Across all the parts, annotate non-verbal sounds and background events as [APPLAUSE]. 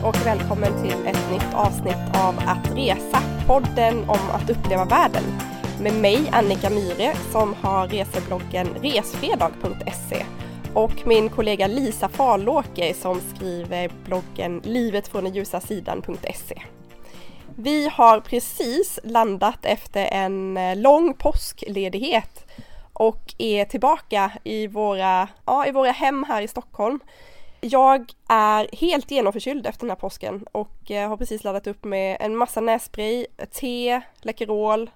Hej och välkommen till ett nytt avsnitt av Att resa, podden om att uppleva världen. Med mig Annika Myhre som har resebloggen resfredag.se och min kollega Lisa Farlåke som skriver bloggen livetfråndenljusasidan.se. Vi har precis landat efter en eh, lång påskledighet och är tillbaka i våra, ja, i våra hem här i Stockholm. Jag är helt genomförkyld efter den här påsken och eh, har precis laddat upp med en massa nässpray, te, Läkerol.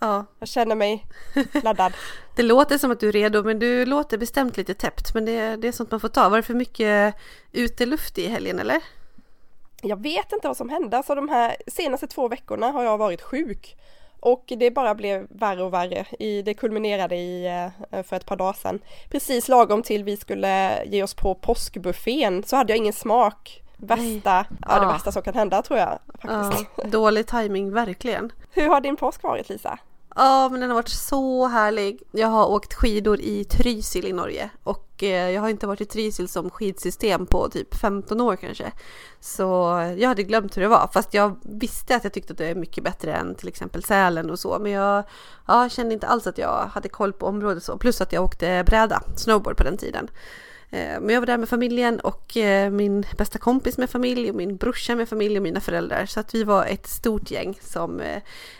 Ja. Jag känner mig laddad. [LAUGHS] det låter som att du är redo men du låter bestämt lite täppt men det, det är sånt man får ta. Var det för mycket uteluft i helgen eller? Jag vet inte vad som hände, alltså de här senaste två veckorna har jag varit sjuk. Och det bara blev värre och värre. I, det kulminerade i, eh, för ett par dagar sedan. Precis lagom till vi skulle ge oss på påskbuffén så hade jag ingen smak. Värsta, ja, det värsta som kan hända tror jag. Faktiskt. Ja, dålig timing verkligen. Hur har din påsk varit Lisa? Ja, men den har varit så härlig. Jag har åkt skidor i Trysil i Norge och eh, jag har inte varit i Trysil som skidsystem på typ 15 år kanske. Så jag hade glömt hur det var, fast jag visste att jag tyckte att det är mycket bättre än till exempel Sälen och så. Men jag ja, kände inte alls att jag hade koll på området så. Plus att jag åkte bräda, snowboard på den tiden. Eh, men jag var där med familjen och eh, min bästa kompis med familj och min brorsa med familj och mina föräldrar. Så att vi var ett stort gäng som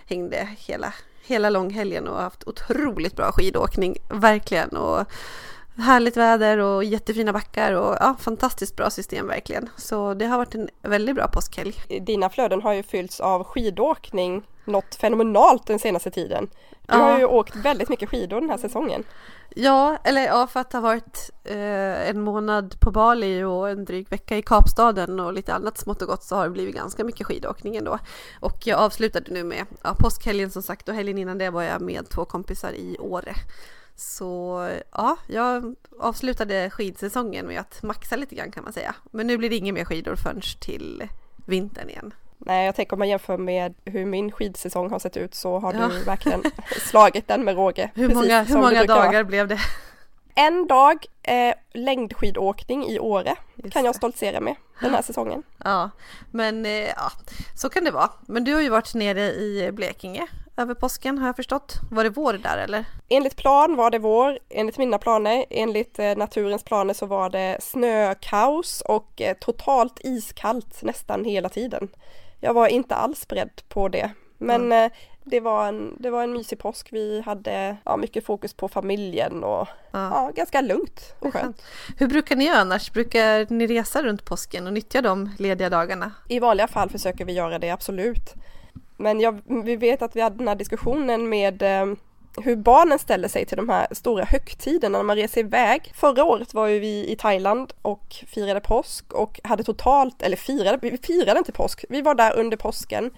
hängde hela hela långhelgen och haft otroligt bra skidåkning, verkligen. Och härligt väder och jättefina backar och ja, fantastiskt bra system verkligen. Så det har varit en väldigt bra påskhelg. Dina flöden har ju fyllts av skidåkning något fenomenalt den senaste tiden. Du ja. har ju åkt väldigt mycket skidor den här säsongen. Ja, eller ja, för att ha varit eh, en månad på Bali och en dryg vecka i Kapstaden och lite annat smått och gott så har det blivit ganska mycket skidåkning ändå. Och jag avslutade nu med ja, påskhelgen som sagt och helgen innan det var jag med två kompisar i Åre. Så ja, jag avslutade skidsäsongen med att maxa lite grann kan man säga. Men nu blir det inga mer skidor förrän till vintern igen. Nej, jag tänker om man jämför med hur min skidsäsong har sett ut så har ja. du verkligen slagit den med råge. [LAUGHS] Hur många, hur många dagar vara. blev det? En dag eh, längdskidåkning i Åre Just kan jag stoltsera med den här säsongen. Ja, men eh, ja, så kan det vara. Men du har ju varit nere i Blekinge över påsken har jag förstått. Var det vår där eller? Enligt plan var det vår, enligt mina planer, enligt eh, naturens planer så var det snökaos och eh, totalt iskallt nästan hela tiden jag var inte alls beredd på det. Men mm. Det, var en, det var en mysig påsk. Vi hade ja, mycket fokus på familjen och ja. ganska lugnt och skönt. Hur brukar ni göra annars? Brukar ni resa runt påsken och nyttja de lediga dagarna? I vanliga fall försöker vi göra det, absolut. Men jag, vi vet att vi hade den här diskussionen med eh, hur barnen ställer sig till de här stora högtiderna när man reser iväg. Förra året var ju vi i Thailand och firade påsk och hade totalt, eller firade, vi firade inte påsk, vi var där under påsken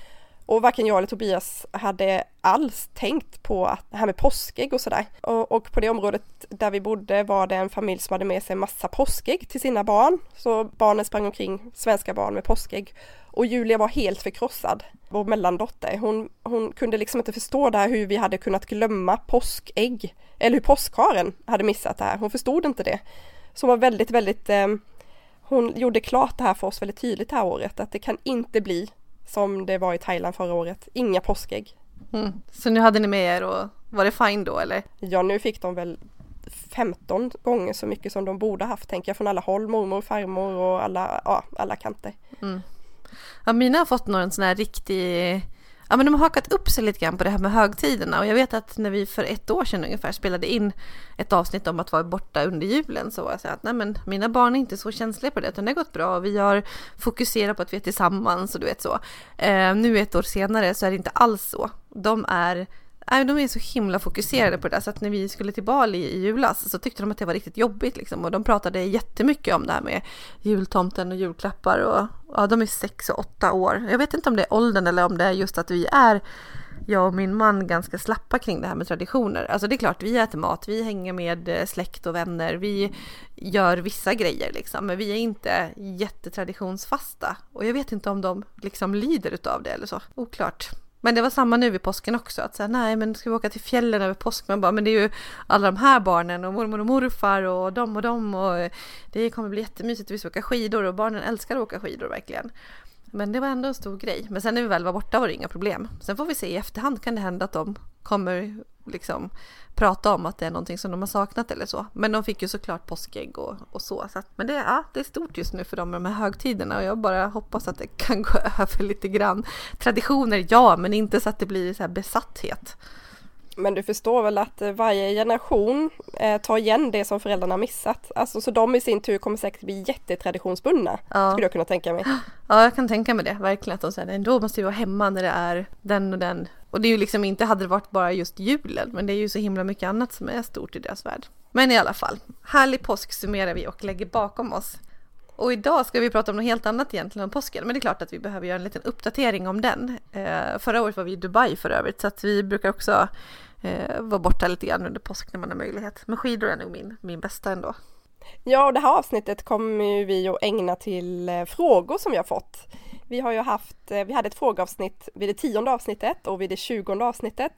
och varken jag eller Tobias hade alls tänkt på att det här med påskägg och sådär. Och, och, på det området där vi bodde var det en familj som hade med sig massa påskägg till sina barn. Så barnen sprang omkring, svenska barn med påskägg. Och Julia var helt förkrossad, vår mellandotter. Hon, hon kunde liksom inte förstå det här hur vi hade kunnat glömma påskägg. Eller hur påskharen hade missat det här. Hon förstod inte det. Så hon var väldigt, väldigt eh, hon gjorde klart det här för oss väldigt tydligt det här året att det kan inte bli som det var i Thailand förra året. Inga påskägg. Mm. Så nu hade ni med er och var det fine då eller? Ja, nu fick de väl 15 gånger så mycket som de borde haft tänker jag från alla håll, mormor, farmor och alla, ja, alla kanter. Mm. Ja, mina har fått någon sån här riktig Ja men de har hakat upp sig lite grann på det här med högtiderna och jag vet att när vi för ett år sedan ungefär spelade in ett avsnitt om att vara borta under julen så var jag så att nej men mina barn är inte så känsliga på det utan det har gått bra och vi har fokuserat på att vi är tillsammans och du vet så. Eh, nu ett år senare så är det inte alls så. De är Nej, de är så himla fokuserade på det där så att när vi skulle till Bali i julas så tyckte de att det var riktigt jobbigt liksom och de pratade jättemycket om det här med jultomten och julklappar och ja, de är sex och åtta år. Jag vet inte om det är åldern eller om det är just att vi är jag och min man ganska slappa kring det här med traditioner. Alltså det är klart, vi äter mat, vi hänger med eh, släkt och vänner, vi gör vissa grejer liksom, men vi är inte jättetraditionsfasta. Och jag vet inte om de liksom lider utav det eller så, oklart. Men det var samma nu vid påsken också, att säga nej men ska vi åka till fjällen över påsk? Man bara, men det är ju alla de här barnen och mormor och morfar och dem och dem och det kommer bli jättemysigt, vi ska åka skidor och barnen älskar att åka skidor verkligen. Men det var ändå en stor grej. Men sen när vi väl var borta var det inga problem. Sen får vi se i efterhand kan det hända att de kommer liksom prata om att det är någonting som de har saknat eller så. Men de fick ju såklart påskägg och, och så. så att, men det, ja, det är stort just nu för dem med de här högtiderna och jag bara hoppas att det kan gå [LAUGHS] över lite grann. Traditioner, ja, men inte så att det blir så här besatthet. Men du förstår väl att eh, varje generation eh, tar igen det som föräldrarna missat. Alltså så de i sin tur kommer säkert bli jättetraditionsbundna. Ja. Skulle jag kunna tänka mig. [GASPS] Ja, jag kan tänka mig det. Verkligen att de säger då måste vi vara hemma när det är den och den. Och det är ju liksom inte, hade det varit bara just julen, men det är ju så himla mycket annat som är stort i deras värld. Men i alla fall, härlig påsk summerar vi och lägger bakom oss. Och idag ska vi prata om något helt annat egentligen om påsken, men det är klart att vi behöver göra en liten uppdatering om den. Eh, förra året var vi i Dubai för övrigt, så att vi brukar också eh, vara borta lite grann under påsk när man har möjlighet. Men skidor är nog min, min bästa ändå. Ja, och det här avsnittet kommer vi att ägna till eh, frågor som vi har fått. Vi har ju haft, eh, vi hade ett frågeavsnitt vid det tionde avsnittet och vid det tjugonde avsnittet.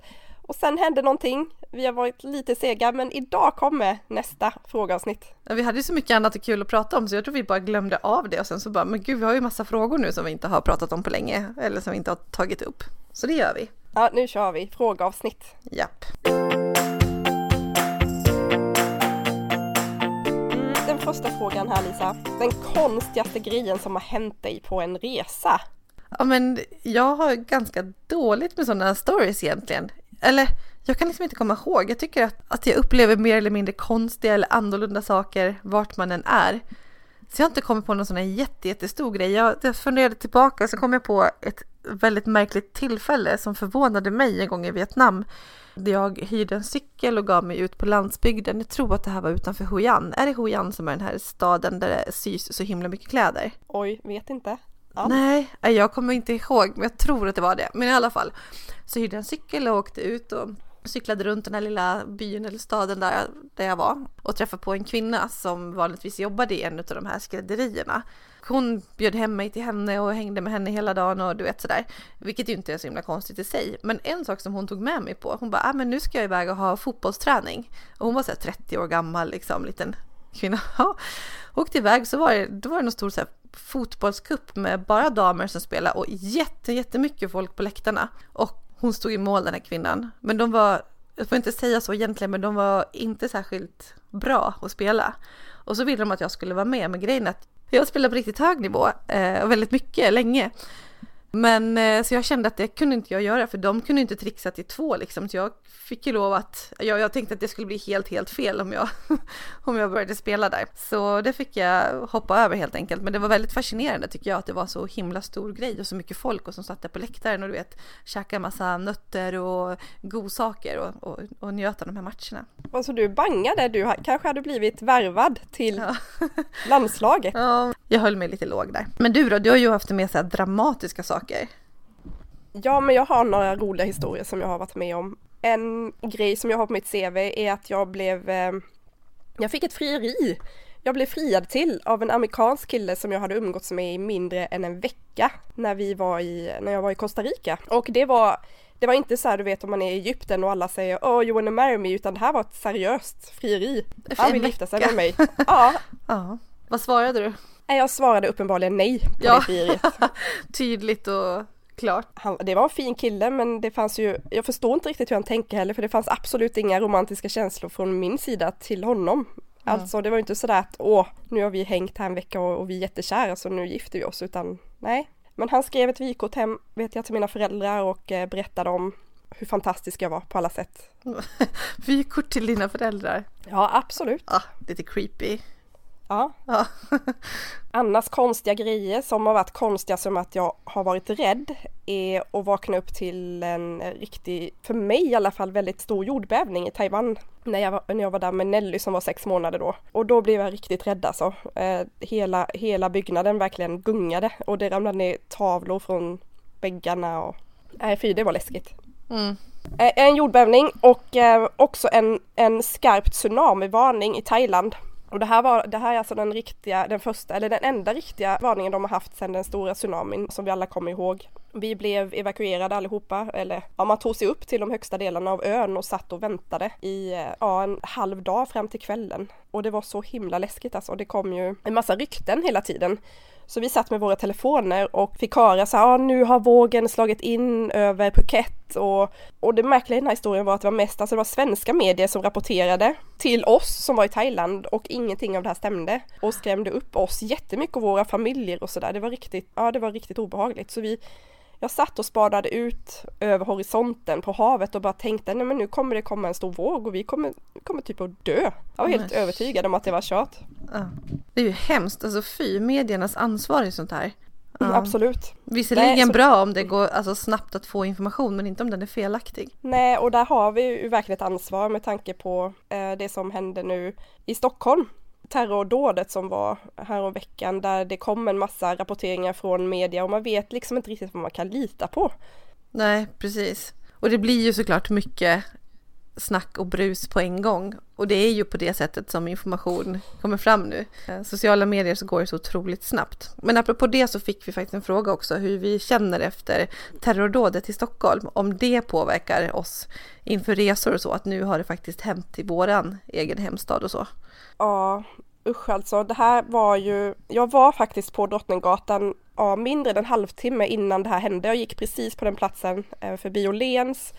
Och sen hände någonting. Vi har varit lite sega, men idag kommer nästa frågeavsnitt. Ja, vi hade ju så mycket annat och kul att prata om så jag tror vi bara glömde av det och sen så bara, men gud, vi har ju massa frågor nu som vi inte har pratat om på länge eller som vi inte har tagit upp. Så det gör vi. Ja, nu kör vi frågeavsnitt. Japp. Mm, den första frågan här Lisa. Den konstigaste grejen som har hänt dig på en resa? Ja, men jag har ganska dåligt med sådana stories egentligen. Eller jag kan liksom inte komma ihåg. Jag tycker att, att jag upplever mer eller mindre konstiga eller annorlunda saker vart man än är. Så jag har inte kommit på någon sån här jätte, jättestor grej. Jag, jag funderade tillbaka och så kom jag på ett väldigt märkligt tillfälle som förvånade mig en gång i Vietnam. Jag hyrde en cykel och gav mig ut på landsbygden. Jag tror att det här var utanför Hoi An. Är det Hoi An som är den här staden där det sys så himla mycket kläder? Oj, vet inte. Ja. Nej, eh, jag kommer inte ihåg, men jag tror att det var det. Men i alla fall så hyrde jag en cykel och åkte ut och cyklade runt den här lilla byn eller staden där, där jag var och träffade på en kvinna som vanligtvis jobbade i en av de här skrädderierna. Hon bjöd hem mig till henne och hängde med henne hela dagen och du vet sådär. Vilket ju inte är så himla konstigt i sig. Men en sak som hon tog med mig på, hon bara, ah, men nu ska jag iväg och ha fotbollsträning. Och hon var såhär 30 år gammal liksom, liten kvinna. [LAUGHS] Åkte iväg så var det, då var det någon stor så här, fotbollskupp med bara damer som spelade och jätte, jättemycket folk på läktarna. Och hon stod i mål den här kvinnan. Men de var, jag får inte säga så egentligen, men de var inte särskilt bra att spela. Och så ville de att jag skulle vara med, men grejen är att jag spelade på riktigt hög nivå eh, och väldigt mycket länge. Men eh, så jag kände att det kunde inte jag göra för de kunde inte trixa till två liksom. Så jag fick ju lov att, jag, jag tänkte att det skulle bli helt, helt fel om jag, [LAUGHS] om jag började spela där. Så det fick jag hoppa över helt enkelt. Men det var väldigt fascinerande tycker jag att det var så himla stor grej och så mycket folk och som satt där på läktaren och du vet käkade massa nötter och godsaker och, och, och njöt av de här matcherna. Alltså du bangade, du kanske hade blivit värvad till ja. landslaget. [LAUGHS] Ja, jag höll mig lite låg där. Men du då, du har ju haft med så dramatiska saker. Ja, men jag har några roliga historier som jag har varit med om. En grej som jag har på mitt CV är att jag blev, eh, jag fick ett frieri. Jag blev friad till av en amerikansk kille som jag hade umgåtts med i mindre än en vecka när vi var i, när jag var i Costa Rica. Och det var, det var inte så här du vet om man är i Egypten och alla säger oh you wanna marry me utan det här var ett seriöst frieri. Han vill gifta sig med mig. [LAUGHS] Ja. ja. Vad svarade du? Jag svarade uppenbarligen nej på ja. det frieriet. [LAUGHS] Tydligt och klart. Han, det var en fin kille men det fanns ju, jag förstår inte riktigt hur han tänker heller för det fanns absolut inga romantiska känslor från min sida till honom. Mm. Alltså det var ju inte sådär att åh, nu har vi hängt här en vecka och, och vi är jättekära så nu gifter vi oss utan nej. Men han skrev ett vykort hem vet jag till mina föräldrar och eh, berättade om hur fantastisk jag var på alla sätt. [LAUGHS] vykort till dina föräldrar? Ja absolut. Ah, lite creepy. Ja. ja. [LAUGHS] Annars konstiga grejer som har varit konstiga som att jag har varit rädd är att vakna upp till en riktig, för mig i alla fall, väldigt stor jordbävning i Taiwan. När jag var, när jag var där med Nelly som var sex månader då. Och då blev jag riktigt rädd alltså. Eh, hela, hela byggnaden verkligen gungade och det ramlade ner tavlor från väggarna och nej fy det var läskigt. Mm. Eh, en jordbävning och eh, också en, en skarp tsunamivarning i Thailand och det här, var, det här är alltså den riktiga, den första, eller den enda riktiga varningen de har haft sedan den stora tsunamin som vi alla kommer ihåg. Vi blev evakuerade allihopa, eller ja, man tog sig upp till de högsta delarna av ön och satt och väntade i ja, en halv dag fram till kvällen. Och det var så himla läskigt alltså. Det kom ju en massa rykten hela tiden. Så vi satt med våra telefoner och fick höra så här, ah, nu har vågen slagit in över Phuket och, och det märkliga i den här historien var att det var mest, alltså det var svenska medier som rapporterade till oss som var i Thailand och ingenting av det här stämde och skrämde upp oss jättemycket och våra familjer och sådär. Det var riktigt, ja det var riktigt obehagligt. Så vi jag satt och spadade ut över horisonten på havet och bara tänkte nej men nu kommer det komma en stor våg och vi kommer, kommer typ att dö. Jag var helt men... övertygad om att det var kört. Ja. Det är ju hemskt, alltså fy, mediernas ansvar i sånt här. Ja. Absolut. Visserligen Nej, så... bra om det går alltså, snabbt att få information men inte om den är felaktig. Nej och där har vi ju verkligen ett ansvar med tanke på eh, det som händer nu i Stockholm terrordådet som var häromveckan där det kom en massa rapporteringar från media och man vet liksom inte riktigt vad man kan lita på. Nej, precis. Och det blir ju såklart mycket snack och brus på en gång. Och det är ju på det sättet som information kommer fram nu. Eh, sociala medier så går det så otroligt snabbt. Men apropå det så fick vi faktiskt en fråga också hur vi känner efter terrordådet i Stockholm. Om det påverkar oss inför resor och så. Att nu har det faktiskt hänt i våran egen hemstad och så. Ja, usch alltså. Det här var ju, jag var faktiskt på Drottninggatan ja, mindre än en halvtimme innan det här hände. Jag gick precis på den platsen eh, förbi Åhléns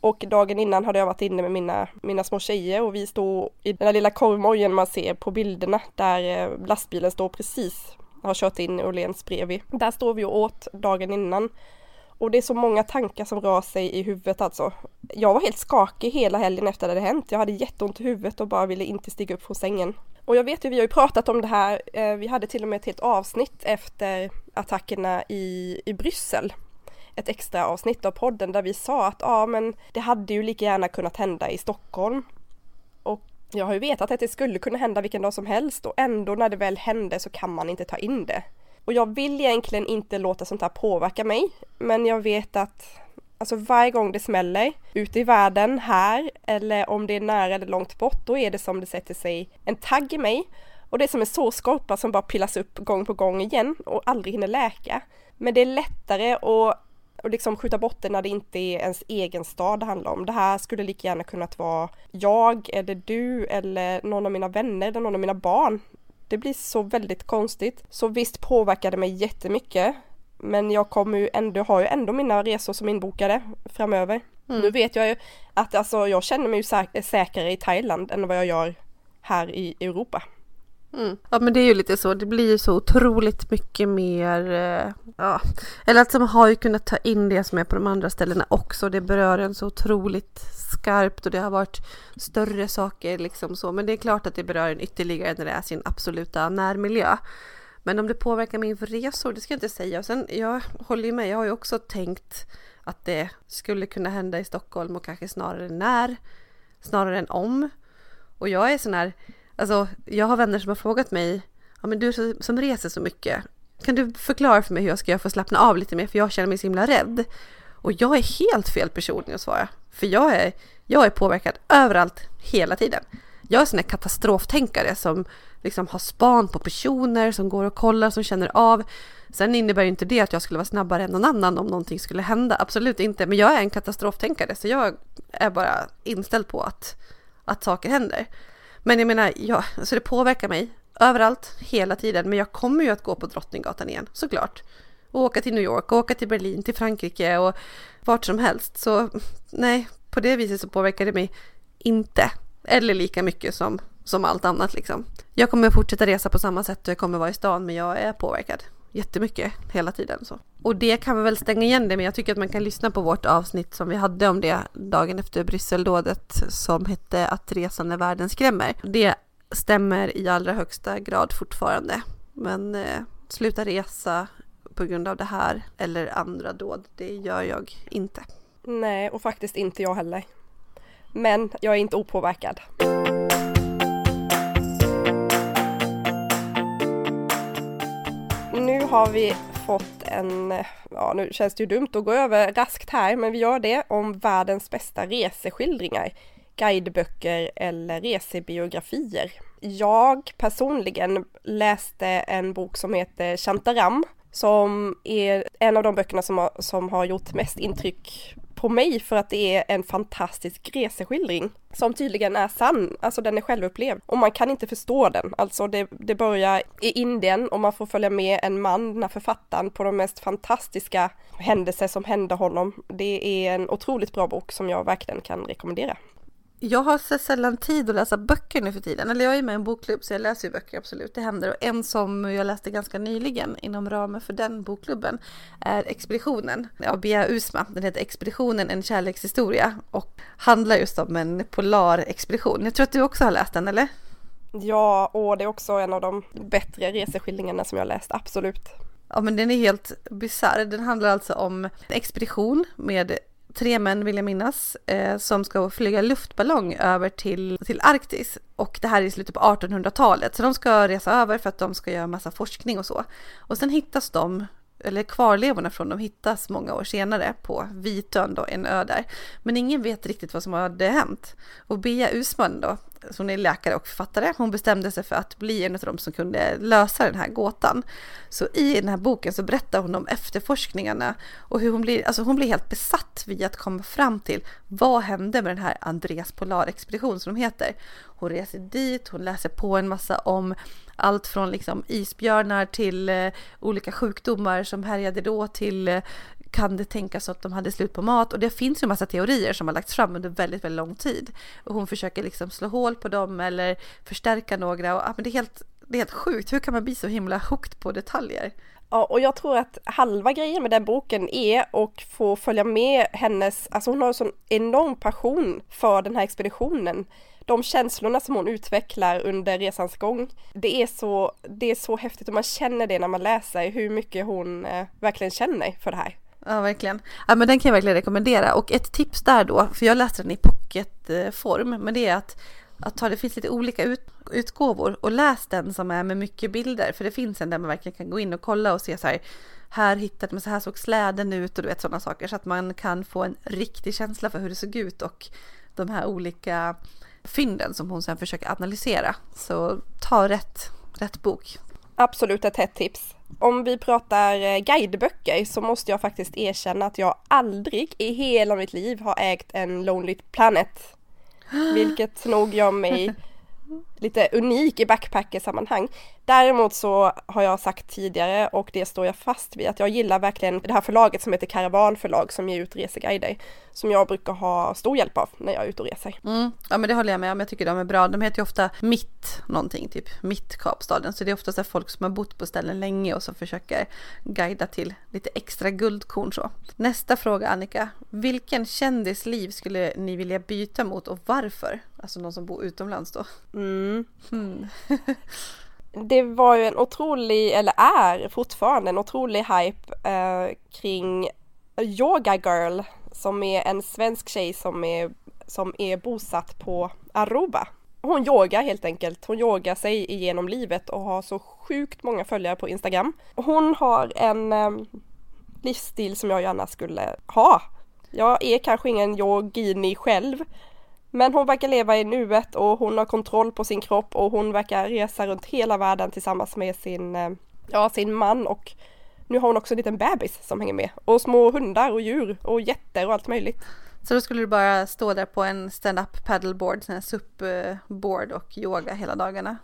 och dagen innan hade jag varit inne med mina, mina små tjejer och vi stod i den där lilla korvmojen man ser på bilderna där eh, lastbilen står precis, har kört in i Åhléns bredvid. Där står vi och åt dagen innan. Och det är så många tankar som rör sig i huvudet alltså. Jag var helt skakig hela helgen efter det hade hänt. Jag hade jätteont i huvudet och bara ville inte stiga upp från sängen. Och jag vet ju, vi har ju pratat om det här, eh, vi hade till och med ett helt avsnitt efter attackerna i, i Bryssel. Ett extra avsnitt av podden där vi sa att ja men det hade ju lika gärna kunnat hända i Stockholm. Och jag har ju vetat att det skulle kunna hända vilken dag som helst och ändå när det väl hände så kan man inte ta in det. Och jag vill egentligen inte låta sånt här påverka mig, men jag vet att Alltså varje gång det smäller ute i världen, här eller om det är nära eller långt bort, då är det som det sätter sig en tagg i mig. Och det är som en sårskorpa som bara pillas upp gång på gång igen och aldrig hinner läka. Men det är lättare att och liksom skjuta bort det när det inte är ens egen stad det handlar om. Det här skulle lika gärna kunnat vara jag eller du eller någon av mina vänner eller någon av mina barn. Det blir så väldigt konstigt. Så visst påverkar det mig jättemycket. Men jag kommer ju ändå, har ju ändå mina resor som inbokade framöver. Mm. Nu vet jag ju att alltså jag känner mig ju säk säkrare i Thailand än vad jag gör här i Europa. Mm. Ja men det är ju lite så, det blir ju så otroligt mycket mer, eh, ja, eller att man har ju kunnat ta in det som är på de andra ställena också. Det berör en så otroligt skarpt och det har varit större saker liksom så. Men det är klart att det berör en ytterligare när det är sin absoluta närmiljö. Men om det påverkar mig inför resor, det ska jag inte säga. Och sen, jag håller ju med, jag har ju också tänkt att det skulle kunna hända i Stockholm och kanske snarare när, snarare än om. Och jag är sån här, alltså jag har vänner som har frågat mig, ja men du som reser så mycket, kan du förklara för mig hur jag ska göra för att slappna av lite mer för jag känner mig så himla rädd. Och jag är helt fel person att svara. För jag är, jag är påverkad överallt, hela tiden. Jag är sån här katastroftänkare som liksom har span på personer, som går och kollar, som känner av. Sen innebär ju inte det att jag skulle vara snabbare än någon annan om någonting skulle hända. Absolut inte. Men jag är en katastroftänkare så jag är bara inställd på att, att saker händer. Men jag menar, ja, alltså det påverkar mig överallt, hela tiden. Men jag kommer ju att gå på Drottninggatan igen, såklart. Och åka till New York, och åka till Berlin, till Frankrike och vart som helst. Så nej, på det viset så påverkar det mig inte. Eller lika mycket som, som allt annat liksom. Jag kommer fortsätta resa på samma sätt och jag kommer vara i stan men jag är påverkad jättemycket hela tiden. Så. Och det kan vi väl stänga igen det men jag tycker att man kan lyssna på vårt avsnitt som vi hade om det dagen efter Brysseldådet som hette Att resan är världen skrämmer. Det stämmer i allra högsta grad fortfarande. Men eh, sluta resa på grund av det här eller andra dåd, det gör jag inte. Nej, och faktiskt inte jag heller. Men jag är inte opåverkad. Nu har vi fått en, ja nu känns det ju dumt att gå över raskt här, men vi gör det om världens bästa reseskildringar. guideböcker eller resebiografier. Jag personligen läste en bok som heter Shantaram som är en av de böckerna som har, som har gjort mest intryck på mig för att det är en fantastisk reseskildring som tydligen är sann, alltså den är självupplevd och man kan inte förstå den. Alltså det, det börjar i Indien och man får följa med en man, den här författaren, på de mest fantastiska händelser som hände honom. Det är en otroligt bra bok som jag verkligen kan rekommendera. Jag har så sällan tid att läsa böcker nu för tiden. Eller jag är med i en bokklubb så jag läser ju böcker absolut, det händer. Och en som jag läste ganska nyligen inom ramen för den bokklubben är Expeditionen av Bea Usma. Den heter Expeditionen, en kärlekshistoria och handlar just om en polarexpedition. Jag tror att du också har läst den, eller? Ja, och det är också en av de bättre reseskildringarna som jag läst, absolut. Ja men den är helt bisarr. Den handlar alltså om en expedition med tre män vill jag minnas, eh, som ska flyga luftballong över till, till Arktis. Och det här är i slutet på 1800-talet, så de ska resa över för att de ska göra massa forskning och så. Och sen hittas de eller kvarlevorna från dem hittas många år senare på Vitön då, en ö där. Men ingen vet riktigt vad som hade hänt. Och Bea Usman då, hon är läkare och författare, hon bestämde sig för att bli en av dem som kunde lösa den här gåtan. Så i den här boken så berättar hon om efterforskningarna och hur hon blir, alltså hon blir helt besatt vid att komma fram till vad hände med den här Andreas Polarexpedition som de heter. Hon reser dit, hon läser på en massa om allt från liksom isbjörnar till eh, olika sjukdomar som härjade då till eh, kan det tänkas att de hade slut på mat? Och det finns ju en massa teorier som har lagts fram under väldigt, väldigt lång tid. Och hon försöker liksom slå hål på dem eller förstärka några. Och, ja, men det, är helt, det är helt sjukt, hur kan man bli så himla hooked på detaljer? Ja, och jag tror att halva grejen med den boken är att få följa med hennes, alltså hon har en sån enorm passion för den här expeditionen de känslorna som hon utvecklar under resans gång, det är så, det är så häftigt och man känner det när man läser hur mycket hon eh, verkligen känner för det här. Ja, verkligen. Ja, men den kan jag verkligen rekommendera. Och ett tips där då, för jag läste den i pocketform, men det är att, att ta, det finns lite olika ut, utgåvor och läs den som är med mycket bilder, för det finns en där man verkligen kan gå in och kolla och se så här, här hittade man, så här såg släden ut och du vet sådana saker, så att man kan få en riktig känsla för hur det såg ut och de här olika fynden som hon sen försöker analysera. Så ta rätt, rätt bok. Absolut ett hett tips. Om vi pratar eh, guideböcker så måste jag faktiskt erkänna att jag aldrig i hela mitt liv har ägt en Lonely Planet. [GASPS] Vilket nog gör mig lite unik i backpackersammanhang. Däremot så har jag sagt tidigare och det står jag fast vid att jag gillar verkligen det här förlaget som heter Caravan förlag som ger ut reseguider som jag brukar ha stor hjälp av när jag är ute och reser. Mm. Ja men det håller jag med om, jag tycker de är bra. De heter ju ofta Mitt någonting, typ Mitt Kapstaden. Så det är ofta så folk som har bott på ställen länge och som försöker guida till lite extra guldkorn så. Nästa fråga Annika. Vilken kändisliv skulle ni vilja byta mot och varför? Alltså någon som bor utomlands då. Mm. Mm. [LAUGHS] det var ju en otrolig, eller är fortfarande en otrolig hype eh, kring Yoga Girl som är en svensk tjej som är, som är bosatt på Aruba. Hon yogar helt enkelt. Hon yogar sig igenom livet och har så sjukt många följare på Instagram. Hon har en eh, livsstil som jag gärna skulle ha. Jag är kanske ingen yogini själv, men hon verkar leva i nuet och hon har kontroll på sin kropp och hon verkar resa runt hela världen tillsammans med sin, eh, ja, sin man och nu har hon också en liten bebis som hänger med och små hundar och djur och jätter och allt möjligt. Så då skulle du bara stå där på en stand-up paddleboard, sån här SUP-board och yoga hela dagarna?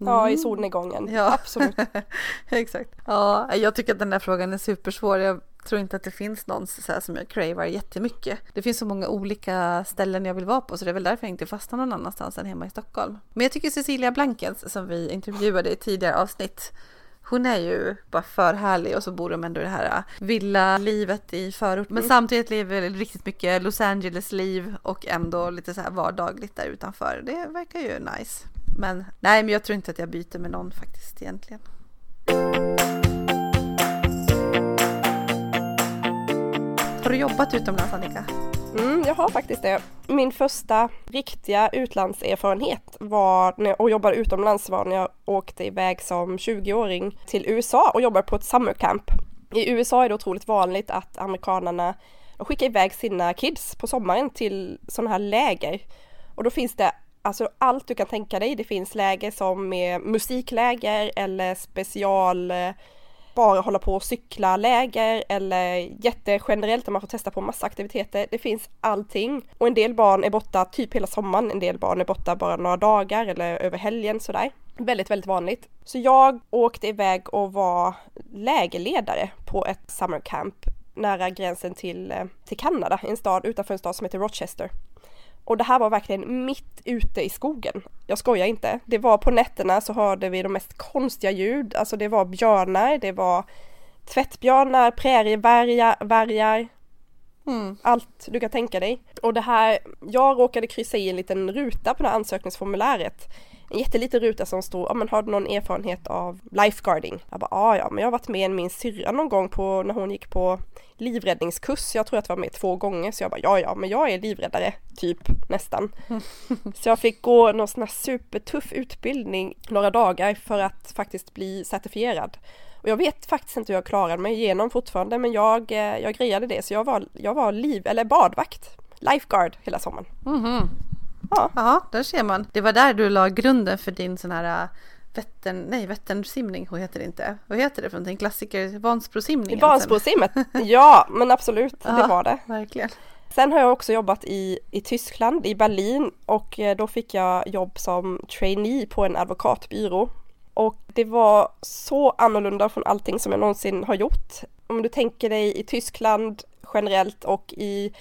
Mm. Ja, i mm. solnedgången. Ja. Absolut. [LAUGHS] Exakt. Ja, jag tycker att den där frågan är supersvår. Jag tror inte att det finns någon så här, som jag cravar jättemycket. Det finns så många olika ställen jag vill vara på så det är väl därför jag inte fastnar någon annanstans än hemma i Stockholm. Men jag tycker Cecilia Blankens som vi intervjuade i tidigare avsnitt hon är ju bara för härlig och så bor de ändå i det här villa-livet i förort. Men mm. samtidigt lever riktigt mycket Los Angeles-liv och ändå lite så här vardagligt där utanför. Det verkar ju nice. Men nej, men jag tror inte att jag byter med någon faktiskt egentligen. Har du jobbat utomlands Annika? Mm, jag har faktiskt det. Min första riktiga utlandserfarenhet var när, och jobbade utomlands var när jag åkte iväg som 20-åring till USA och jobbade på ett summercamp. I USA är det otroligt vanligt att amerikanerna skickar iväg sina kids på sommaren till sådana här läger Och då finns det alltså allt du kan tänka dig. Det finns läger som är musikläger eller special eh, bara hålla på och cykla läger eller jättegenerellt där man får testa på massa aktiviteter. Det finns allting och en del barn är borta typ hela sommaren. En del barn är borta bara några dagar eller över helgen sådär. Väldigt, väldigt vanligt. Så jag åkte iväg och var lägerledare på ett summer camp nära gränsen till, eh, till Kanada, en stad utanför en stad som heter Rochester. Och det här var verkligen mitt ute i skogen. Jag skojar inte. Det var på nätterna så hörde vi de mest konstiga ljud. Alltså det var björnar, det var tvättbjörnar, prärievargar, mm. allt du kan tänka dig. Och det här, jag råkade kryssa i en liten ruta på det här ansökningsformuläret en jätteliten ruta som stod, ja men har du någon erfarenhet av lifeguarding? Jag bara, ja ja, men jag har varit med min syrra någon gång på när hon gick på livräddningskurs. Jag tror att jag var med två gånger så jag bara, ja ja, men jag är livräddare, typ nästan. [LAUGHS] så jag fick gå någon sån här supertuff utbildning några dagar för att faktiskt bli certifierad. Och jag vet faktiskt inte hur jag klarade mig igenom fortfarande men jag, eh, jag grejade det så jag var, jag var liv, eller badvakt, lifeguard hela sommaren. Mm -hmm. Ja. ja, där ser man. Det var där du la grunden för din sån här äh, Vättern, nej Vätternsimning, vad heter det inte? Vad heter det för någonting? Klassiker, Vansbrosimning? Vansbrosimmet, [LAUGHS] ja men absolut, ja, det var det. Verkligen. Sen har jag också jobbat i, i Tyskland, i Berlin och eh, då fick jag jobb som trainee på en advokatbyrå. Och det var så annorlunda från allting som jag någonsin har gjort. Om du tänker dig i Tyskland generellt och i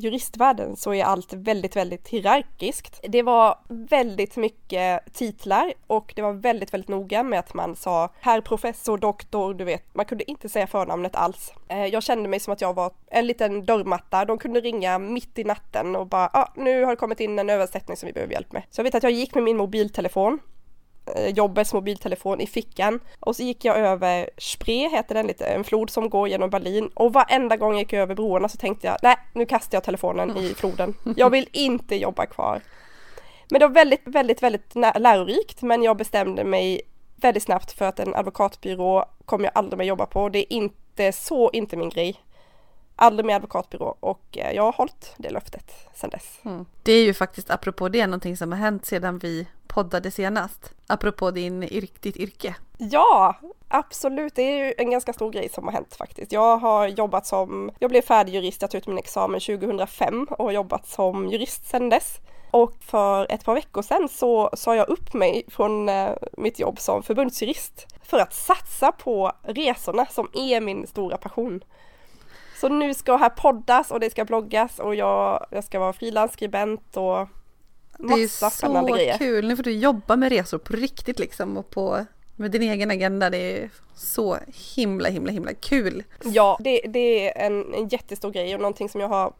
juristvärlden så är allt väldigt, väldigt hierarkiskt. Det var väldigt mycket titlar och det var väldigt, väldigt noga med att man sa herr professor, doktor, du vet, man kunde inte säga förnamnet alls. Eh, jag kände mig som att jag var en liten dörrmatta. De kunde ringa mitt i natten och bara, ah, nu har det kommit in en översättning som vi behöver hjälp med. Så jag vet att jag gick med min mobiltelefon jobbets mobiltelefon i fickan. Och så gick jag över Spree, heter den lite, en flod som går genom Berlin. Och varenda gång jag gick över broarna så tänkte jag, nej nu kastar jag telefonen i floden. [LAUGHS] Jag vill inte jobba kvar. Men det var väldigt, väldigt, väldigt lärorikt men jag bestämde mig väldigt snabbt för att en advokatbyrå kommer jag aldrig mer jobba på. Det är inte så inte min grej aldrig mer advokatbyrå och eh, jag har hållit det löftet sedan dess. Mm. Det är ju faktiskt apropå det någonting som har hänt sedan vi poddade senast. Apropå din, ditt yrke. Ja, absolut. Det är ju en ganska stor grej som har hänt faktiskt. Jag har jobbat som, jag blev färdig jurist, jag tog ut min examen 2005 och har jobbat som jurist sedan dess. Och för ett par veckor sedan så sa jag upp mig från eh, mitt jobb som förbundsjurist för att satsa på resorna som är min stora passion. Så nu ska här poddas och det ska bloggas och jag, jag ska vara frilansskribent och. Det är så kul, nu får du jobba med resor på riktigt liksom och på med din egen agenda. Det är så himla himla himla kul. Ja, det, det är en, en jättestor grej och någonting som jag har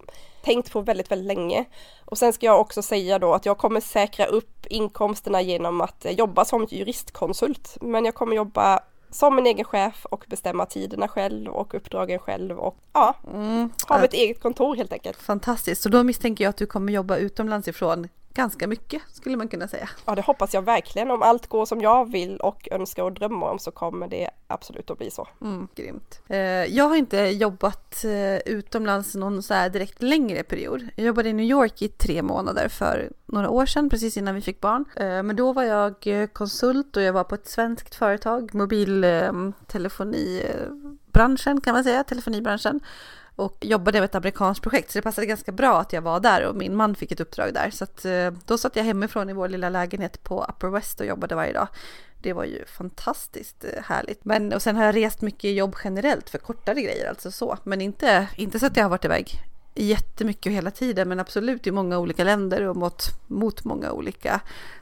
tänkt på väldigt, väldigt länge. Och sen ska jag också säga då att jag kommer säkra upp inkomsterna genom att jobba som juristkonsult. Men jag kommer jobba som en egen chef och bestämma tiderna själv och uppdragen själv och ja, mm. ha ett eget kontor helt enkelt. Fantastiskt, så då misstänker jag att du kommer jobba utomlands ifrån ganska mycket skulle man kunna säga. Ja det hoppas jag verkligen. Om allt går som jag vill och önskar och drömmer om så kommer det absolut att bli så. Mm, grymt. Eh, jag har inte jobbat eh, utomlands någon så här direkt längre period. Jag jobbade i New York i tre månader för några år sedan, precis innan vi fick barn. Eh, men då var jag konsult och jag var på ett svenskt företag, mobiltelefonibranschen kan man säga, telefonibranschen och jobbade med ett amerikanskt projekt så det passade ganska bra att jag var där och min man fick ett uppdrag där. Så att, eh, då satt jag hemifrån i vår lilla lägenhet på Upper West och jobbade varje dag. Det var ju fantastiskt eh, härligt. Men, och sen har jag rest mycket jobb generellt för kortare grejer, alltså så. Men inte, inte så att jag har varit iväg jättemycket hela tiden, men absolut i många olika länder och mot, mot många olika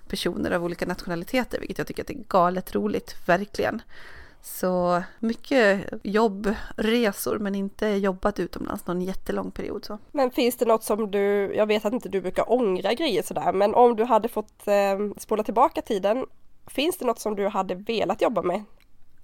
personer av olika nationaliteter, vilket jag tycker att är galet roligt, verkligen. Så mycket jobb, resor men inte jobbat utomlands någon jättelång period. Så. Men finns det något som du, jag vet att inte du brukar ångra grejer sådär, men om du hade fått eh, spola tillbaka tiden, finns det något som du hade velat jobba med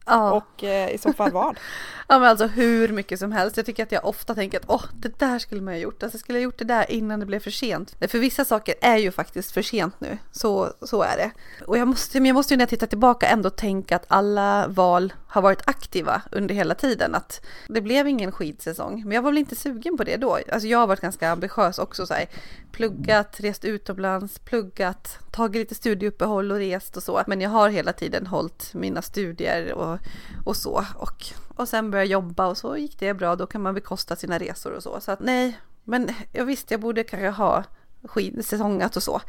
Ja. Och eh, i så fall vad? [LAUGHS] ja men alltså hur mycket som helst. Jag tycker att jag ofta tänker att åh, det där skulle man ha gjort. Alltså skulle jag gjort det där innan det blev för sent. För vissa saker är ju faktiskt för sent nu. Så, så är det. Och jag måste, men jag måste ju när jag tittar tillbaka ändå tänka att alla val har varit aktiva under hela tiden. Att det blev ingen skidsäsong, men jag var väl inte sugen på det då. Alltså jag har varit ganska ambitiös också så här, pluggat, rest utomlands, pluggat, tagit lite studieuppehåll och rest och så. Men jag har hela tiden hållit mina studier och, och så. Och, och sen började jag jobba och så gick det bra. Då kan man bekosta sina resor och så. Så att nej, men jag visste jag borde kanske ha skidsäsongat och så.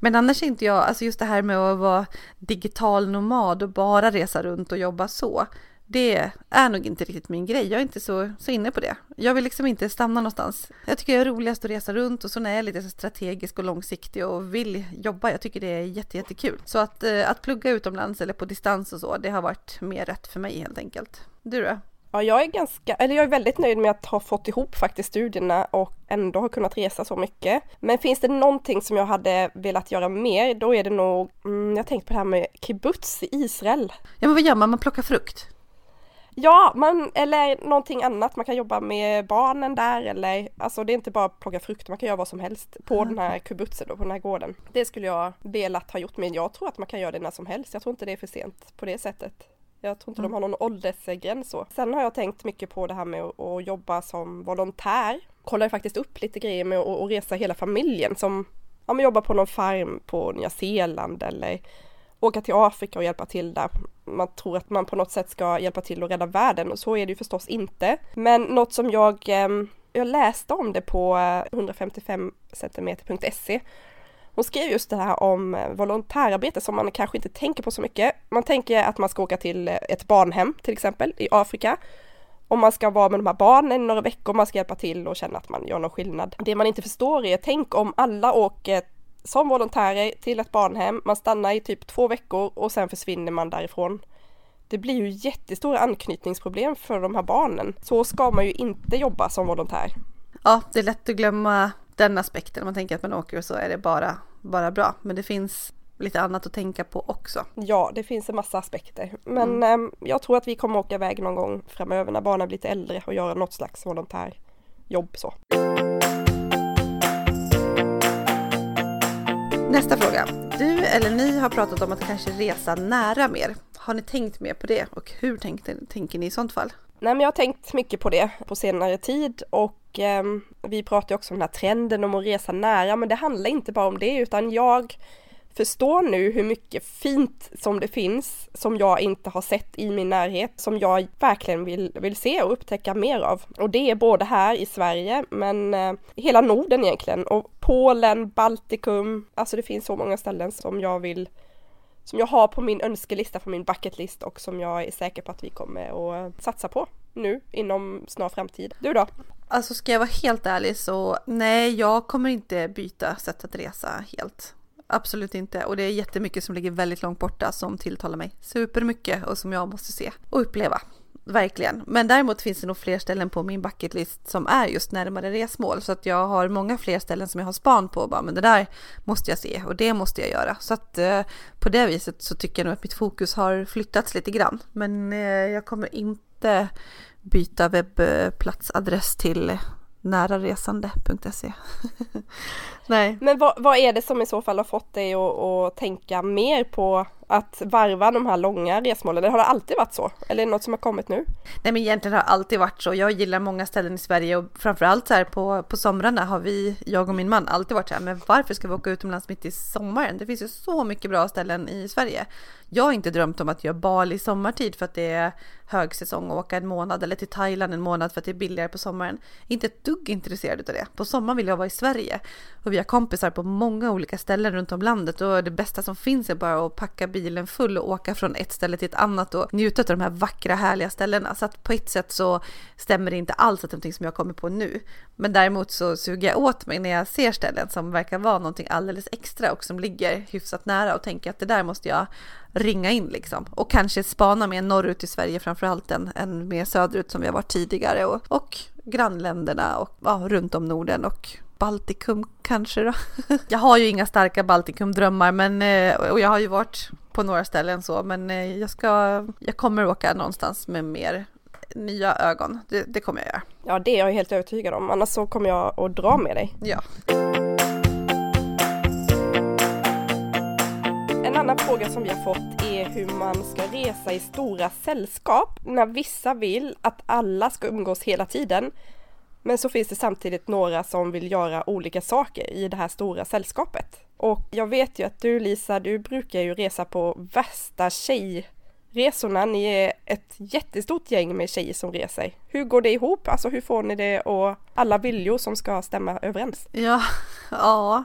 Men annars är inte jag, alltså just det här med att vara digital nomad och bara resa runt och jobba så. Det är nog inte riktigt min grej. Jag är inte så, så inne på det. Jag vill liksom inte stanna någonstans. Jag tycker det är roligast att resa runt och så när jag är lite strategisk och långsiktig och vill jobba. Jag tycker det är jätte, jättekul. Så att, eh, att plugga utomlands eller på distans och så, det har varit mer rätt för mig helt enkelt. Du då? Ja, jag är ganska, eller jag är väldigt nöjd med att ha fått ihop faktiskt studierna och ändå har kunnat resa så mycket. Men finns det någonting som jag hade velat göra mer, då är det nog, mm, jag tänkte på det här med kibbutz i Israel. Ja, men vad gör man? Man plockar frukt? Ja, man, eller någonting annat. Man kan jobba med barnen där eller alltså det är inte bara att plocka frukt, man kan göra vad som helst på mm. den här kibbutzen då, på den här gården. Det skulle jag velat ha gjort, men jag tror att man kan göra det när som helst. Jag tror inte det är för sent på det sättet. Jag tror inte mm. de har någon åldersgräns så. Sen har jag tänkt mycket på det här med att, jobba som volontär. Kollar faktiskt upp lite grejer med att, resa hela familjen som ja, men jobbar på någon farm på Nya Zeeland eller åka till Afrika och hjälpa till där. Man tror att man på något sätt ska hjälpa till att rädda världen och så är det ju förstås inte. Men något som jag, ehm, jag läste om det på 155 cm.se hon skrev just det här om eh, volontärarbete som man kanske inte tänker på så mycket. Man tänker att man ska åka till eh, ett barnhem till exempel i Afrika. Om man ska vara med de här barnen i några veckor, man ska hjälpa till och känna att man gör någon skillnad. Det man inte förstår är, tänk om alla åker som volontärer till ett barnhem, man stannar i typ två veckor och sen försvinner man därifrån. Det blir ju jättestora anknytningsproblem för de här barnen. Så ska man ju inte jobba som volontär. Ja, det är lätt att glömma den aspekten. Man tänker att man åker och så är det bara, bara bra. Men det finns lite annat att tänka på också. Ja, det finns en massa aspekter. Men mm. eh, jag tror att vi kommer åka iväg någon gång framöver när barnen blir lite äldre och göra något slags volontärjobb så. Nästa fråga. Du eller ni har pratat om att kanske resa nära mer. Har ni tänkt mer på det och hur tänkte, tänker ni i sånt fall? Nej men jag har tänkt mycket på det på senare tid och eh, vi pratar också om den här trenden om att resa nära men det handlar inte bara om det utan jag förstår nu hur mycket fint som det finns som jag inte har sett i min närhet som jag verkligen vill, vill se och upptäcka mer av. Och det är både här i Sverige men eh, hela Norden egentligen och Polen, Baltikum, alltså det finns så många ställen som jag vill som jag har på min önskelista, på min bucketlist och som jag är säker på att vi kommer att satsa på nu inom snar framtid. Du då? Alltså ska jag vara helt ärlig så nej, jag kommer inte byta sätt att resa helt. Absolut inte. Och det är jättemycket som ligger väldigt långt borta som tilltalar mig supermycket och som jag måste se och uppleva verkligen. Men däremot finns det nog fler ställen på min bucketlist som är just närmare resmål. Så att jag har många fler ställen som jag har span på. Bara, men det där måste jag se och det måste jag göra. Så att eh, på det viset så tycker jag nog att mitt fokus har flyttats lite grann. Men eh, jag kommer inte byta webbplatsadress till näraresande.se. [LAUGHS] Nej. Men vad, vad, är det som i så fall har fått dig att, att tänka mer på att varva de här långa resmålen? Har det alltid varit så? Eller är det något som har kommit nu? Nej men egentligen har det alltid varit så. Jag gillar många ställen i Sverige och framförallt så här på, på somrarna har vi, jag och min man, alltid varit så här, men varför ska vi åka utomlands mitt i sommaren? Det finns ju så mycket bra ställen i Sverige. Jag har inte drömt om att göra Bali sommartid för att det är högsäsong och åka en månad eller till Thailand en månad för att det är billigare på sommaren. Inte ett dugg intresserad av det. På sommaren vill jag vara i Sverige och vi har kompisar på många olika ställen runt om landet och det bästa som finns är bara att packa bilen full och åka från ett ställe till ett annat och njuta av de här vackra härliga ställena. Så att på ett sätt så stämmer det inte alls att det är någonting som jag kommer på nu. Men däremot så suger jag åt mig när jag ser ställen som verkar vara någonting alldeles extra och som ligger hyfsat nära och tänker att det där måste jag ringa in liksom. Och kanske spana mer norrut i Sverige framförallt än, än mer söderut som vi har varit tidigare och, och grannländerna och ja, runt om Norden och Baltikum kanske då. [LAUGHS] jag har ju inga starka Baltikum-drömmar men, eh, och jag har ju varit på några ställen så men eh, jag ska, jag kommer åka någonstans med mer nya ögon. Det, det kommer jag göra. Ja det är jag helt övertygad om annars så kommer jag att dra med dig. Ja. annan fråga som vi har fått är hur man ska resa i stora sällskap när vissa vill att alla ska umgås hela tiden. Men så finns det samtidigt några som vill göra olika saker i det här stora sällskapet. Och jag vet ju att du Lisa, du brukar ju resa på värsta tjejresorna. Ni är ett jättestort gäng med tjejer som reser. Hur går det ihop? Alltså hur får ni det och alla viljor som ska stämma överens? Ja, [LAUGHS] ja.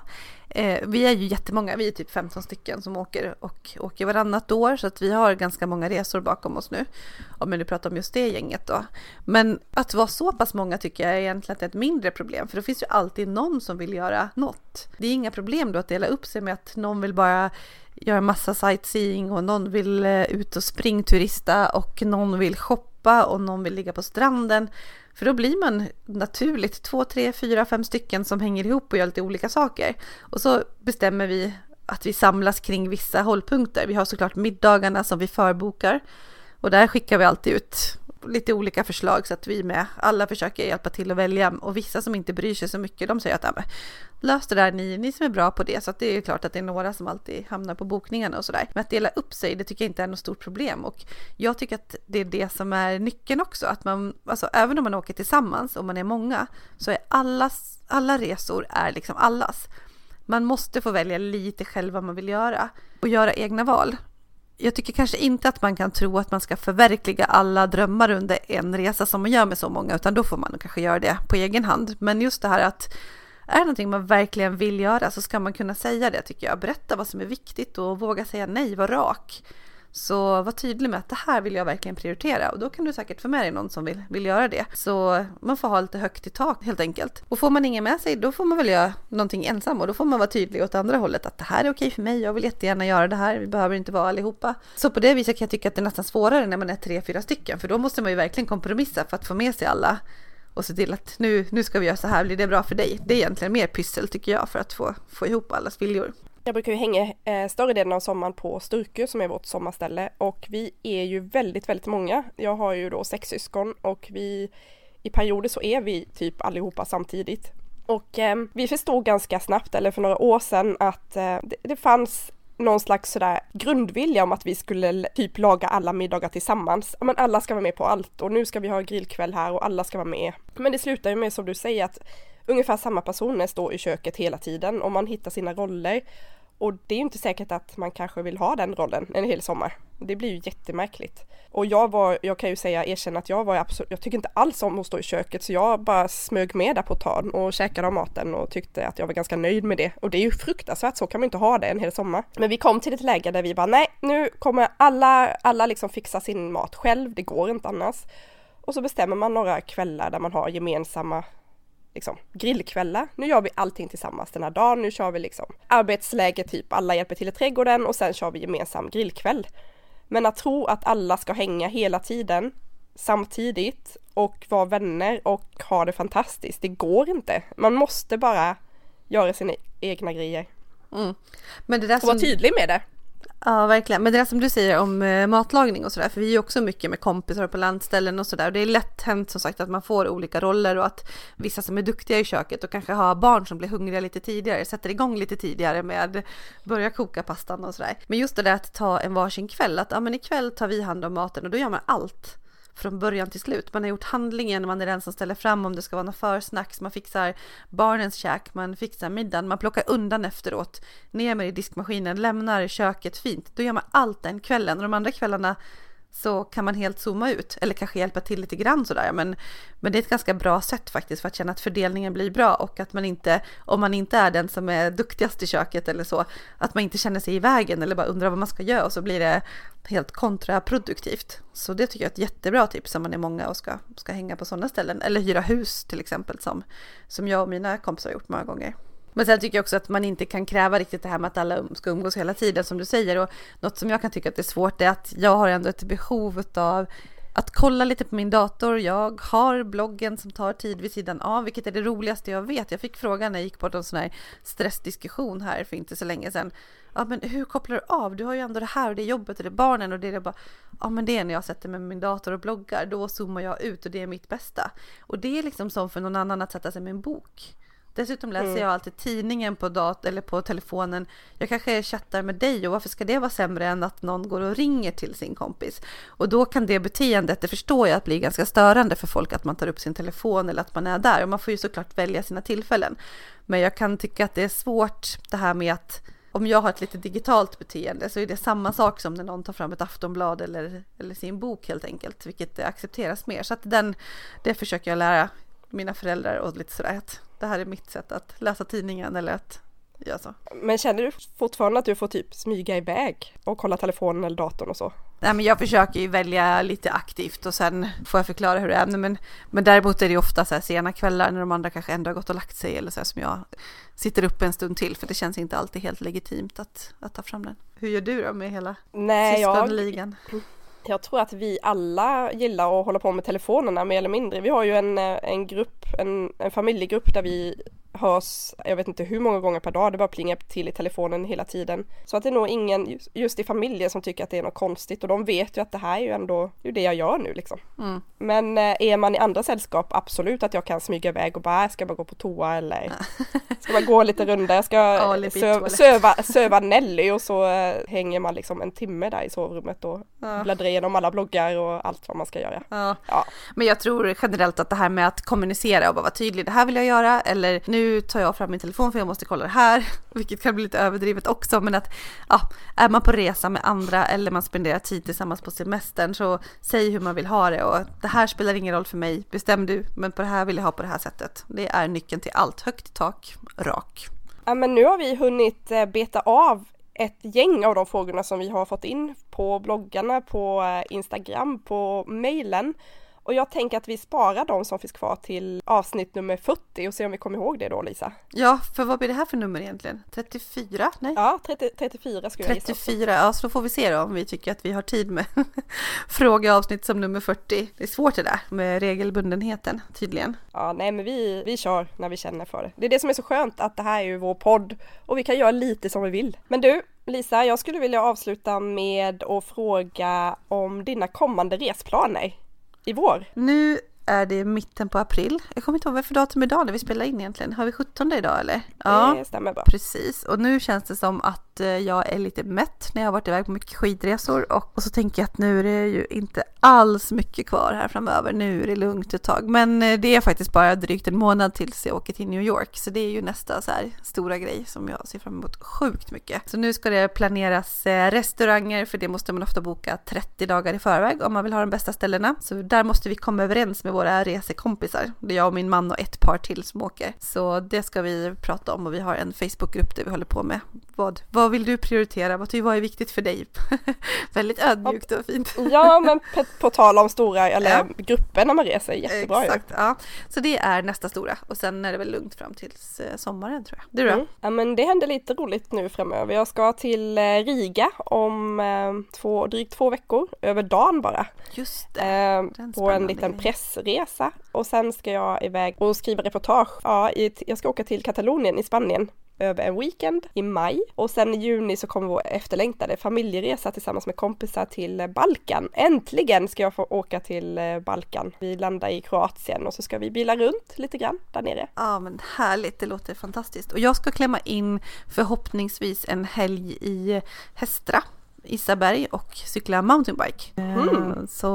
Eh, vi är ju jättemånga, vi är typ 15 stycken som åker och åker varannat år så att vi har ganska många resor bakom oss nu. Om jag nu pratar om just det gänget då. Men att vara så pass många tycker jag egentligen är ett mindre problem för då finns ju alltid någon som vill göra något. Det är inga problem då att dela upp sig med att någon vill bara göra massa sightseeing och någon vill eh, ut och springturista och någon vill shoppa och någon vill ligga på stranden. För då blir man naturligt två, tre, fyra, fem stycken som hänger ihop och gör lite olika saker. Och så bestämmer vi att vi samlas kring vissa hållpunkter. Vi har såklart middagarna som vi förbokar och där skickar vi alltid ut lite olika förslag så att vi med alla försöker hjälpa till att välja och vissa som inte bryr sig så mycket de säger att ja, lös det där ni, ni som är bra på det så att det är klart att det är några som alltid hamnar på bokningarna och sådär. Men att dela upp sig det tycker jag inte är något stort problem och jag tycker att det är det som är nyckeln också att man, alltså även om man åker tillsammans och man är många så är allas, alla resor är liksom allas. Man måste få välja lite själv vad man vill göra och göra egna val jag tycker kanske inte att man kan tro att man ska förverkliga alla drömmar under en resa som man gör med så många, utan då får man kanske göra det på egen hand. Men just det här att är det någonting man verkligen vill göra så ska man kunna säga det tycker jag. Berätta vad som är viktigt och våga säga nej, var rak. Så var tydlig med att det här vill jag verkligen prioritera och då kan du säkert få med dig någon som vill, vill göra det. Så man får ha lite högt i tak helt enkelt. Och får man ingen med sig då får man väl göra någonting ensam och då får man vara tydlig åt andra hållet att det här är okej för mig, jag vill jättegärna göra det här, vi behöver inte vara allihopa. Så på det viset kan jag tycka att det är nästan svårare när man är tre, fyra stycken för då måste man ju verkligen kompromissa för att få med sig alla och se till att nu, nu ska vi göra så här, blir det bra för dig? Det är egentligen mer pyssel tycker jag för att få, få ihop allas viljor. Jag brukar ju hänga eh, större delen av sommaren på Sturkö som är vårt sommarställe och vi är ju väldigt, väldigt många. Jag har ju då sex syskon och vi i perioder så är vi typ allihopa samtidigt. Och eh, vi förstod ganska snabbt, eller för några år sedan, att eh, det, det fanns någon slags sådär grundvilja om att vi skulle typ laga alla middagar tillsammans. Men alla ska vara med på allt och nu ska vi ha grillkväll här och alla ska vara med. Men det slutar ju med som du säger att ungefär samma personer står i köket hela tiden och man hittar sina roller. Och det är ju inte säkert att man kanske vill ha den rollen en hel sommar. Det blir ju jättemärkligt. Och jag var, jag kan ju säga, erkänna att jag var absolut, jag tycker inte alls om att stå i köket så jag bara smög med där på tarn och käkade av maten och tyckte att jag var ganska nöjd med det. Och det är ju fruktansvärt, så kan man inte ha det en hel sommar. Men vi kom till ett läge där vi bara, nej, nu kommer alla, alla liksom fixa sin mat själv, det går inte annars. Och så bestämmer man några kvällar där man har gemensamma liksom, grillkvällar. Nu gör vi allting tillsammans den här dagen. Nu kör vi liksom arbetsläge typ alla hjälper till i trädgården och sen kör vi gemensam grillkväll. Men att tro att alla ska hänga hela tiden samtidigt och vara vänner och ha det fantastiskt, det går inte. Man måste bara göra sina egna grejer. Mm. Men det där och som... vara tydlig med det. Ja, verkligen. Men det där som du säger om eh, matlagning och sådär, för vi är ju också mycket med kompisar på landställen och sådär. Det är lätt hänt som sagt att man får olika roller och att vissa som är duktiga i köket och kanske har barn som blir hungriga lite tidigare, sätter igång lite tidigare med börja koka pastan och sådär. Men just det där att ta en varsin kväll, att ja men ikväll tar vi hand om maten och då gör man allt från början till slut. Man har gjort handlingen, man är den som ställer fram om det ska vara något försnacks, man fixar barnens käk, man fixar middagen, man plockar undan efteråt, ner med i diskmaskinen, lämnar köket fint. Då gör man allt den kvällen och de andra kvällarna så kan man helt zooma ut eller kanske hjälpa till lite grann sådär. Men, men det är ett ganska bra sätt faktiskt för att känna att fördelningen blir bra och att man inte, om man inte är den som är duktigast i köket eller så, att man inte känner sig i vägen eller bara undrar vad man ska göra och så blir det helt kontraproduktivt. Så det tycker jag är ett jättebra tips om man är många och ska, ska hänga på sådana ställen eller hyra hus till exempel som, som jag och mina kompisar har gjort många gånger. Men sen tycker jag också att man inte kan kräva riktigt det här med att alla ska umgås hela tiden som du säger. Och något som jag kan tycka att det är svårt är att jag har ändå ett behov av att kolla lite på min dator. Jag har bloggen som tar tid vid sidan av, vilket är det roligaste jag vet. Jag fick frågan när jag gick på en sån här stressdiskussion här för inte så länge sedan. Ja, men hur kopplar du av? Du har ju ändå det här och det är jobbet och det är barnen och det är det bara. Ja, men det är när jag sätter mig med min dator och bloggar. Då zoomar jag ut och det är mitt bästa. Och det är liksom som för någon annan att sätta sig med en bok Dessutom läser mm. jag alltid tidningen på dat eller på telefonen. Jag kanske chattar med dig och varför ska det vara sämre än att någon går och ringer till sin kompis? Och då kan det beteendet, det förstår jag, att bli ganska störande för folk att man tar upp sin telefon eller att man är där. Och man får ju såklart välja sina tillfällen. Men jag kan tycka att det är svårt det här med att om jag har ett lite digitalt beteende så är det samma sak som när någon tar fram ett aftonblad eller, eller sin bok helt enkelt, vilket accepteras mer. Så att den, det försöker jag lära mina föräldrar och lite sådär att det här är mitt sätt att läsa tidningen eller att göra så. Men känner du fortfarande att du får typ smyga iväg och kolla telefonen eller datorn och så? Nej men jag försöker ju välja lite aktivt och sen får jag förklara hur det är. Men, men däremot är det ofta så här sena kvällar när de andra kanske ändå har gått och lagt sig eller så här som jag sitter upp en stund till för det känns inte alltid helt legitimt att, att ta fram den. Hur gör du då med hela Nej, syskonligan? Jag, jag tror att vi alla gillar att hålla på med telefonerna mer eller mindre. Vi har ju en, eh, en grupp, en, en familjegrupp där vi hörs, jag vet inte hur många gånger per dag, det bara plingar till i telefonen hela tiden. Så att det är nog ingen just i familjen som tycker att det är något konstigt och de vet ju att det här är ju ändå det, är det jag gör nu liksom. Mm. Men eh, är man i andra sällskap, absolut att jag kan smyga iväg och bara, äh, ska bara gå på toa eller [LAUGHS] ska bara gå lite runda, jag ska söva, söva, Nelly och så äh, hänger man liksom en timme där i sovrummet och ja. bläddrar igenom alla bloggar och allt vad man ska göra. Ja. ja. Men jag tror generellt att det här med att kommunicera och bara vara tydlig, det här vill jag göra eller nu tar jag fram min telefon för jag måste kolla det här, [LAUGHS] vilket kan bli lite överdrivet också, men att ja, är man på resa med andra eller man spenderar tid tillsammans på semestern så säg hur man vill ha det och det här spelar ingen roll för mig, bestäm du, men på det här vill jag ha på det här sättet. Det är nyckeln till allt, högt tak, rak. Ja men nu har vi hunnit eh, beta av ett gäng av de frågorna som vi har fått in på bloggarna, på eh, Instagram, på mejlen. Och jag tänker att vi sparar de som finns kvar till avsnitt nummer 40 och se om vi kommer ihåg det då Lisa. Ja, för vad blir det här för nummer egentligen? 34? Nej? Ja, 30, 34 skulle 34, jag 34, ja så då får vi se då om vi tycker att vi har tid med [LAUGHS] frågeavsnitt som nummer 40. Det är svårt det där med regelbundenheten tydligen. Ja, nej men vi, vi kör när vi känner för det. Det är det som är så skönt att det här är ju vår podd och vi kan göra lite som vi vill. Men du, Lisa, jag skulle vilja avsluta med att fråga om dina kommande resplaner i vår. Nu är det mitten på april. Jag kommer inte ihåg vad för datum idag när vi spelar in egentligen. Har vi 17 idag eller? Ja, det stämmer bra. Precis, och nu känns det som att eh, jag är lite mätt när jag har varit iväg på mycket skidresor och, och så tänker jag att nu är det ju inte alls mycket kvar här framöver. Nu är det lugnt ett tag, men eh, det är faktiskt bara drygt en månad tills jag åker till New York, så det är ju nästa så här stora grej som jag ser fram emot sjukt mycket. Så nu ska det planeras eh, restauranger, för det måste man ofta boka 30 dagar i förväg om man vill ha de bästa ställena. Så där måste vi komma överens med våra resekompisar. Det är jag och min man och ett par till som åker. Så det ska vi prata om och vi har en Facebookgrupp där vi håller på med vad, vad vill du prioritera? Vad, vad är viktigt för dig? [LAUGHS] Väldigt ödmjukt och fint. ja, men på, på tal om stora eller ja. grupper när man reser, jättebra Exakt, ju. ja. Så det är nästa stora och sen är det väl lugnt fram tills eh, sommaren tror jag. Du då? Mm. Ja, men det händer lite roligt nu framöver. Jag ska till eh, Riga om eh, två, drygt två veckor, över dagen bara. Just det. Eh, på en liten pressresa och sen ska jag iväg och skriva reportage. Ja, i, jag ska åka till Katalonien i Spanien över en weekend i maj och sen i juni så kommer vår efterlängtade familjeresa tillsammans med kompisar till Balkan. Äntligen ska jag få åka till eh, Balkan. Vi landar i Kroatien och så ska vi bila runt lite grann där nere. Ja men härligt, det låter fantastiskt. Och jag ska klämma in förhoppningsvis en helg i Hestra. Isaberg och cykla mountainbike. Mm. Så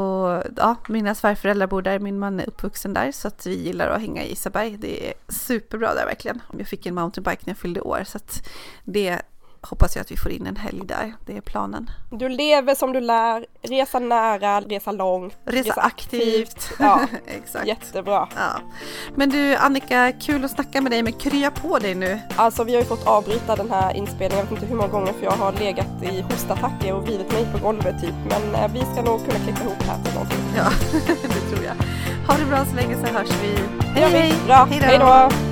ja, mina svärföräldrar bor där, min man är uppvuxen där så att vi gillar att hänga i Isaberg. Det är superbra där verkligen. Jag fick en mountainbike när jag fyllde år så att det hoppas jag att vi får in en helg där. Det är planen. Du lever som du lär, resa nära, resa långt, resa, resa aktivt. aktivt. Ja, [LAUGHS] exakt. Jättebra. Ja. Men du Annika, kul att snacka med dig, men krya på dig nu. Alltså vi har ju fått avbryta den här inspelningen, jag vet inte hur många gånger för jag har legat i hostattacker och vridit mig på golvet typ. Men eh, vi ska nog kunna klippa ihop här till någonting. Ja, [LAUGHS] det tror jag. Ha det bra så länge så hörs vi. Hej hej! Bra, hej då!